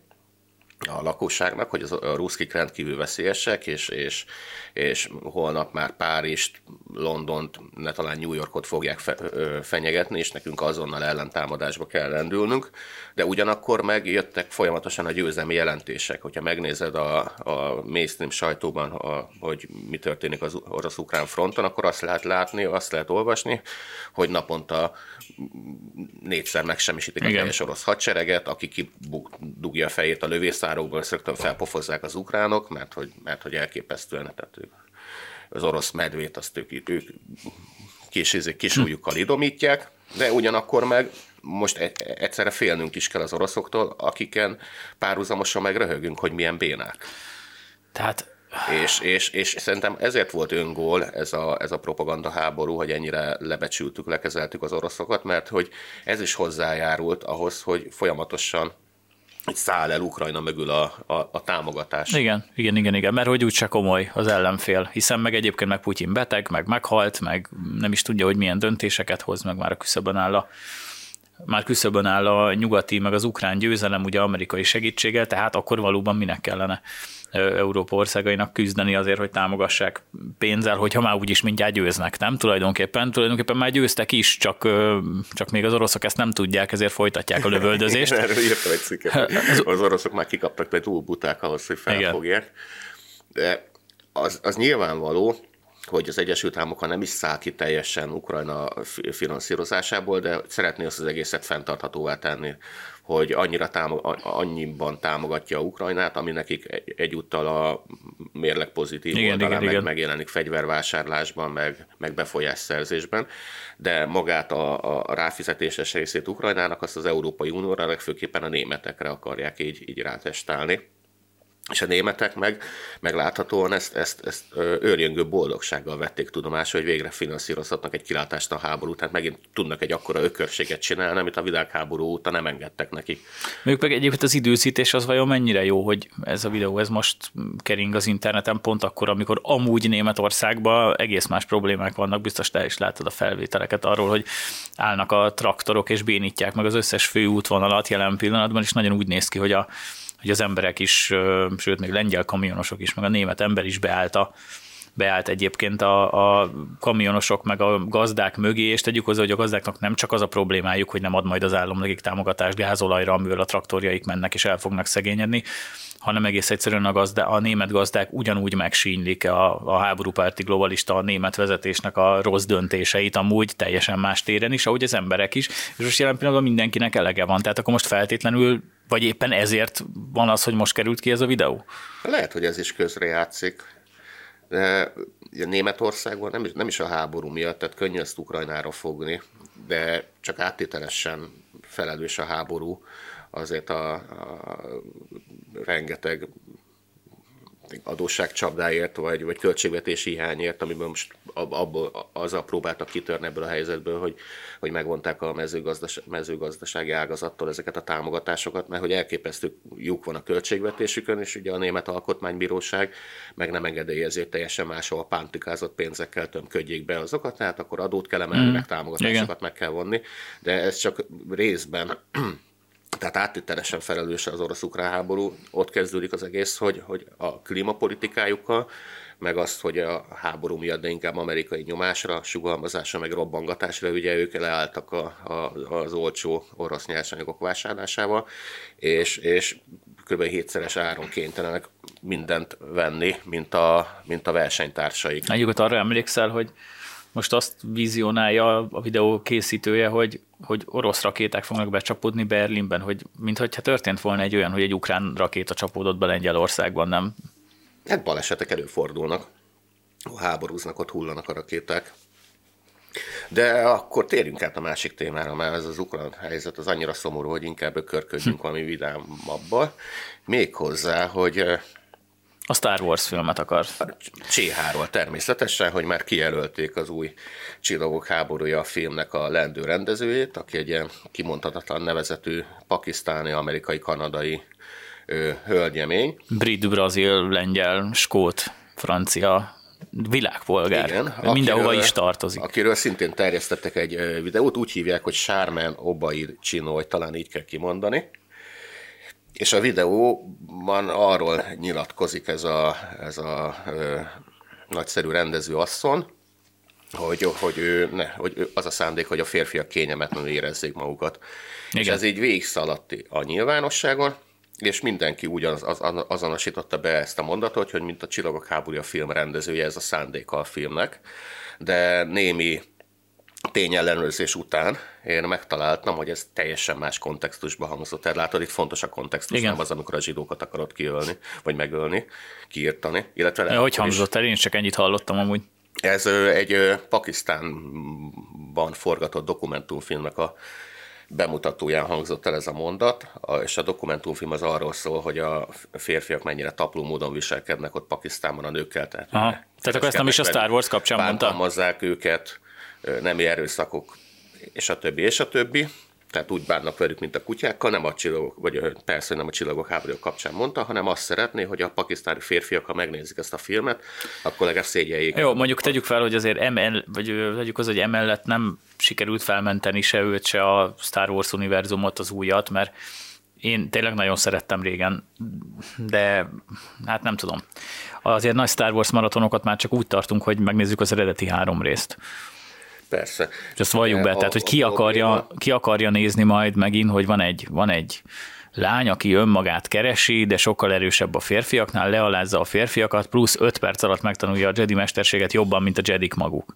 a lakosságnak, hogy az, a ruszkik rendkívül veszélyesek, és, és, és holnap már Párizst, Londont, ne talán New Yorkot fogják fe, ö, fenyegetni, és nekünk azonnal ellentámadásba kell rendülnünk, de ugyanakkor megjöttek folyamatosan a győzelmi jelentések. Hogyha megnézed a, a mainstream sajtóban, a, hogy mi történik az orosz-ukrán fronton, akkor azt lehet látni, azt lehet olvasni, hogy naponta négyszer megsemmisítik a teljes orosz hadsereget, aki kidugja a fejét a lövészárokból, ezt rögtön felpofozzák az ukránok, mert hogy, mert hogy elképesztően, tehát ők, az orosz medvét azt ők, ők kis, kis ujjukkal idomítják, de ugyanakkor meg most egyszerre félnünk is kell az oroszoktól, akiken párhuzamosan meg röhögünk, hogy milyen bénák. Tehát és, és, és szerintem ezért volt öngól ez a, ez a propaganda háború, hogy ennyire lebecsültük, lekezeltük az oroszokat, mert hogy ez is hozzájárult ahhoz, hogy folyamatosan hogy száll el Ukrajna mögül a, a, a támogatás. Igen, igen, igen, igen, mert hogy úgyse komoly az ellenfél, hiszen meg egyébként meg Putyin beteg, meg meghalt, meg nem is tudja, hogy milyen döntéseket hoz, meg már a küszöbön áll a már küszöbön áll a nyugati, meg az ukrán győzelem ugye amerikai segítséggel, tehát akkor valóban minek kellene Európa országainak küzdeni azért, hogy támogassák pénzzel, hogyha már úgyis mindjárt győznek, nem? Tulajdonképpen, tulajdonképpen már győztek is, csak, csak még az oroszok ezt nem tudják, ezért folytatják a lövöldözést. Igen, erről írtam egy cikket. Az oroszok már kikaptak, mert túl buták ahhoz, hogy felfogják. De az, az nyilvánvaló, hogy az Egyesült Államok nem is száll ki teljesen Ukrajna finanszírozásából, de szeretné azt az egészet fenntarthatóvá tenni, hogy annyira támog, annyiban támogatja Ukrajnát, ami nekik egyúttal a mérleg pozitív igen, oldalán igen, meg igen. megjelenik fegyvervásárlásban, meg, meg befolyásszerzésben, de magát a, a ráfizetéses részét Ukrajnának azt az Európai Unióra, legfőképpen a németekre akarják így, így rátestálni és a németek meg, meg láthatóan ezt, ezt, ezt őrjöngő boldogsággal vették tudomásra, hogy végre finanszírozhatnak egy kilátást a háború, tehát megint tudnak egy akkora ökörséget csinálni, amit a világháború óta nem engedtek nekik. Még meg egyébként az időszítés az vajon mennyire jó, hogy ez a videó ez most kering az interneten pont akkor, amikor amúgy Németországban egész más problémák vannak, biztos te is látod a felvételeket arról, hogy állnak a traktorok és bénítják meg az összes főútvonalat jelen pillanatban, és nagyon úgy néz ki, hogy a hogy az emberek is, sőt még lengyel kamionosok is, meg a német ember is beállt a, beállt egyébként a, a kamionosok meg a gazdák mögé, és tegyük hozzá, hogy a gazdáknak nem csak az a problémájuk, hogy nem ad majd az állam nekik támogatást gázolajra, amivel a traktorjaik mennek és el fognak szegényedni, hanem egész egyszerűen a, gazda, a német gazdák ugyanúgy megsínylik a, a háborúpárti globalista a német vezetésnek a rossz döntéseit, amúgy teljesen más téren is, ahogy az emberek is, és most jelen pillanatban mindenkinek elege van. Tehát akkor most feltétlenül vagy éppen ezért van az, hogy most került ki ez a videó? Lehet, hogy ez is közrejátszik. De Németországban nem is, nem is a háború miatt, tehát könnyű ezt Ukrajnára fogni, de csak áttételesen felelős a háború azért a, a rengeteg adósságcsapdáért, vagy, vagy költségvetési hiányért, amiben most abból, azzal próbáltak kitörni ebből a helyzetből, hogy, hogy megvonták a mezőgazdas, mezőgazdasági ágazattól ezeket a támogatásokat, mert hogy elképesztő lyuk van a költségvetésükön, és ugye a Német Alkotmánybíróság meg nem engedélyezi, hogy teljesen máshol pántikázott pénzekkel tömködjék be azokat, tehát akkor adót kell emelni, mm. meg támogatásokat Igen. meg kell vonni, de ez csak részben tehát áttételesen felelős az orosz-ukrán háború. Ott kezdődik az egész, hogy, hogy a klímapolitikájukkal, meg azt, hogy a háború miatt, de inkább amerikai nyomásra, sugalmazásra, meg robbangatásra, ugye ők leálltak a, a, az olcsó orosz nyersanyagok vásárlásával, és, és kb. hétszeres áron kénytelenek mindent venni, mint a, mint a versenytársaik. Egyébként arra emlékszel, hogy most azt vizionálja a videó készítője, hogy, hogy orosz rakéták fognak becsapódni Berlinben, hogy mintha történt volna egy olyan, hogy egy ukrán rakéta csapódott be Lengyelországban, nem? Hát balesetek előfordulnak. Háborúznak, ott hullanak a rakéták. De akkor térjünk át a másik témára, mert ez az ukrán helyzet az annyira szomorú, hogy inkább körködjünk valami vidámabbal. Méghozzá, hogy a Star Wars filmet akar. CH-ról természetesen, hogy már kijelölték az új Csillagok háborúja a filmnek a lendő rendezőjét, aki egy ilyen kimondhatatlan nevezetű pakisztáni, amerikai, kanadai ö, hölgyemény. Brit, brazil, lengyel, skót, francia világpolgár. Igen, Mindenhova akiről, is tartozik. Akiről szintén terjesztettek egy videót, úgy hívják, hogy Sármen Obaid Csino, vagy talán így kell kimondani. És a videóban arról nyilatkozik ez a, ez a ö, nagyszerű rendező asszony, hogy, hogy, ő, ne, hogy az a szándék, hogy a férfiak kényelmetlenül érezzék magukat. Igen. És ez így végigszaladt a nyilvánosságon, és mindenki ugyanaz az, azonosította be ezt a mondatot, hogy mint a Csillagok háborúja film rendezője, ez a szándéka a filmnek, de némi tényellenőrzés után én megtaláltam, hogy ez teljesen más kontextusban hangzott el. Látod, itt fontos a kontextus, Igen. nem az, amikor a zsidókat akarod kiölni, vagy megölni, kiírtani. Illetve ja, hogy hangzott el? Én csak ennyit hallottam amúgy. Ez egy Pakisztánban forgatott dokumentumfilmnek a bemutatóján hangzott el ez a mondat, és a dokumentumfilm az arról szól, hogy a férfiak mennyire tapló módon viselkednek ott Pakisztánban a nőkkel. Tehát, Aha. tehát akkor ezt nem is a Star Wars kapcsán mondta? őket, nemi erőszakok, és a többi, és a többi. tehát úgy bánnak velük, mint a kutyákkal, nem a csillagok, vagy persze, nem a csillagok háború kapcsán mondta, hanem azt szeretné, hogy a pakisztáni férfiak, ha megnézik ezt a filmet, akkor legalább szégyeljék. Jó, mondjuk tegyük fel, hogy azért emel, vagy tegyük az, hogy emellett nem sikerült felmenteni se őt, se a Star Wars univerzumot, az újat, mert én tényleg nagyon szerettem régen, de hát nem tudom. Azért nagy Star Wars maratonokat már csak úgy tartunk, hogy megnézzük az eredeti három részt. Persze. És azt valljuk be, a, tehát hogy ki akarja, ki akarja nézni majd megint, hogy van egy, van egy lány, aki önmagát keresi, de sokkal erősebb a férfiaknál, lealázza a férfiakat, plusz 5 perc alatt megtanulja a Jedi mesterséget jobban, mint a Jedik maguk.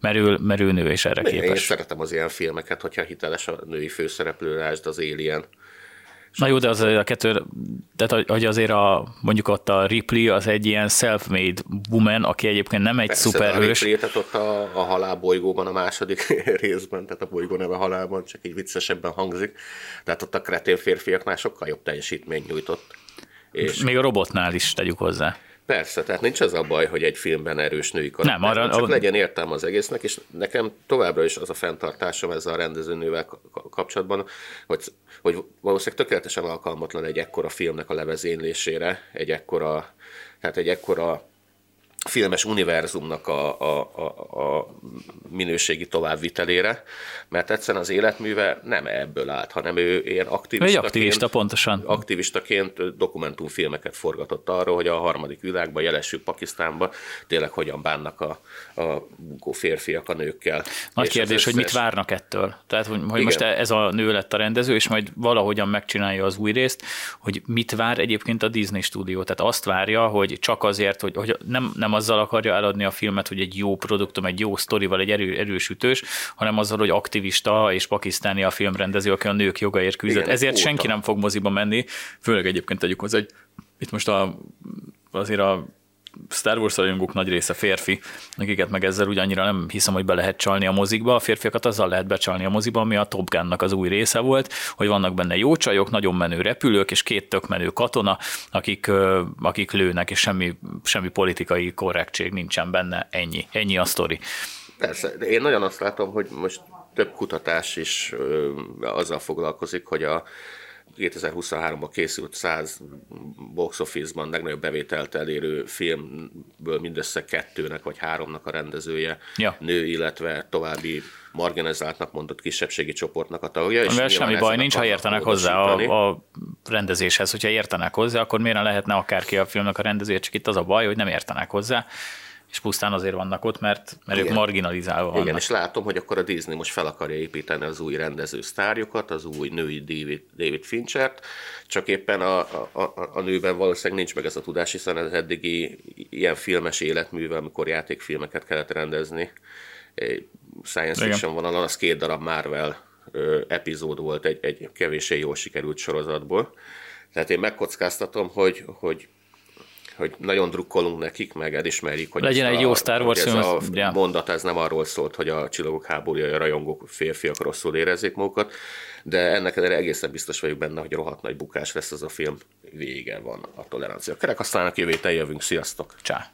Mert ő nő és erre képes. Én szeretem az ilyen filmeket, hogyha hiteles a női főszereplő, lásd az Alien Na jó, de az a kettő, tehát hogy azért a, mondjuk ott a Ripley az egy ilyen self-made woman, aki egyébként nem egy Persze, szuperhős. A ott a, a halálbolygóban a második részben, tehát a bolygó neve halálban, csak így viccesebben hangzik. Tehát ott a kretén férfiaknál sokkal jobb teljesítményt nyújtott. És Még a robotnál is tegyük hozzá. Persze, tehát nincs az a baj, hogy egy filmben erős női karakter. Nem, arra, csak a... legyen értelme az egésznek, és nekem továbbra is az a fenntartásom ezzel a rendezőnővel kapcsolatban, hogy, hogy valószínűleg tökéletesen alkalmatlan egy ekkora filmnek a levezénylésére, egy ekkora, tehát egy ekkora filmes univerzumnak a, a, a, a minőségi továbbvitelére, mert egyszerűen az életműve nem ebből állt, hanem ő ilyen aktivistaként, aktivista, pontosan. aktivistaként dokumentumfilmeket forgatott arról, hogy a harmadik világban, jelesül Pakisztánban tényleg hogyan bánnak a, a férfiak a nőkkel. Nagy és kérdés, összes... hogy mit várnak ettől? Tehát, hogy, hogy most ez a nő lett a rendező, és majd valahogyan megcsinálja az új részt, hogy mit vár egyébként a Disney stúdió. Tehát azt várja, hogy csak azért, hogy, hogy nem, nem nem azzal akarja eladni a filmet, hogy egy jó produktum, egy jó sztorival, egy erő, erős ütős, hanem azzal, hogy aktivista és pakisztáni a filmrendező, aki a nők jogaért küzdött. Igen, Ezért óta. senki nem fog moziba menni, főleg egyébként tegyük hozzá, hogy itt most a, azért a Star Wars rajongók nagy része férfi, akiket meg ezzel úgy annyira nem hiszem, hogy be lehet csalni a mozikba. A férfiakat azzal lehet becsalni a moziba, ami a Top Gun-nak az új része volt, hogy vannak benne jó csajok, nagyon menő repülők, és két tök menő katona, akik, akik lőnek, és semmi, semmi politikai korrektség nincsen benne. Ennyi. Ennyi a sztori. Persze, én nagyon azt látom, hogy most több kutatás is ö, azzal foglalkozik, hogy a 2023-ban készült 100 box office-ban legnagyobb bevételt elérő filmből mindössze kettőnek vagy háromnak a rendezője ja. nő, illetve további marginalizáltnak mondott kisebbségi csoportnak a tagja. Amivel semmi baj nincs, ha értenek hozzá a, a rendezéshez. Hogyha értenek hozzá, akkor miért ne lehetne akárki a filmnek a rendezője, csak itt az a baj, hogy nem értenek hozzá és pusztán azért vannak ott, mert, mert ők marginalizálva vannak. Igen, és látom, hogy akkor a Disney most fel akarja építeni az új rendező sztárjukat, az új női David, David Finchert, csak éppen a, a, a, a nőben valószínűleg nincs meg ez a tudás, hiszen az eddigi ilyen filmes életművel, amikor játékfilmeket kellett rendezni, science fiction vonalon, az két darab Marvel epizód volt egy, egy kevéssé jól sikerült sorozatból. Tehát én megkockáztatom, hogy, hogy hogy nagyon drukkolunk nekik, meg elismerjük, hogy legyen egy a, jó Star Wars ez a mondat ez nem arról szólt, hogy a csillagok háborúja, a rajongók, férfiak rosszul érezzék magukat, de ennek ellenére egészen biztos vagyok benne, hogy rohadt nagy bukás lesz ez a film. Vége van a tolerancia. Kerek, aztán a jövő jövünk. Sziasztok! Csá!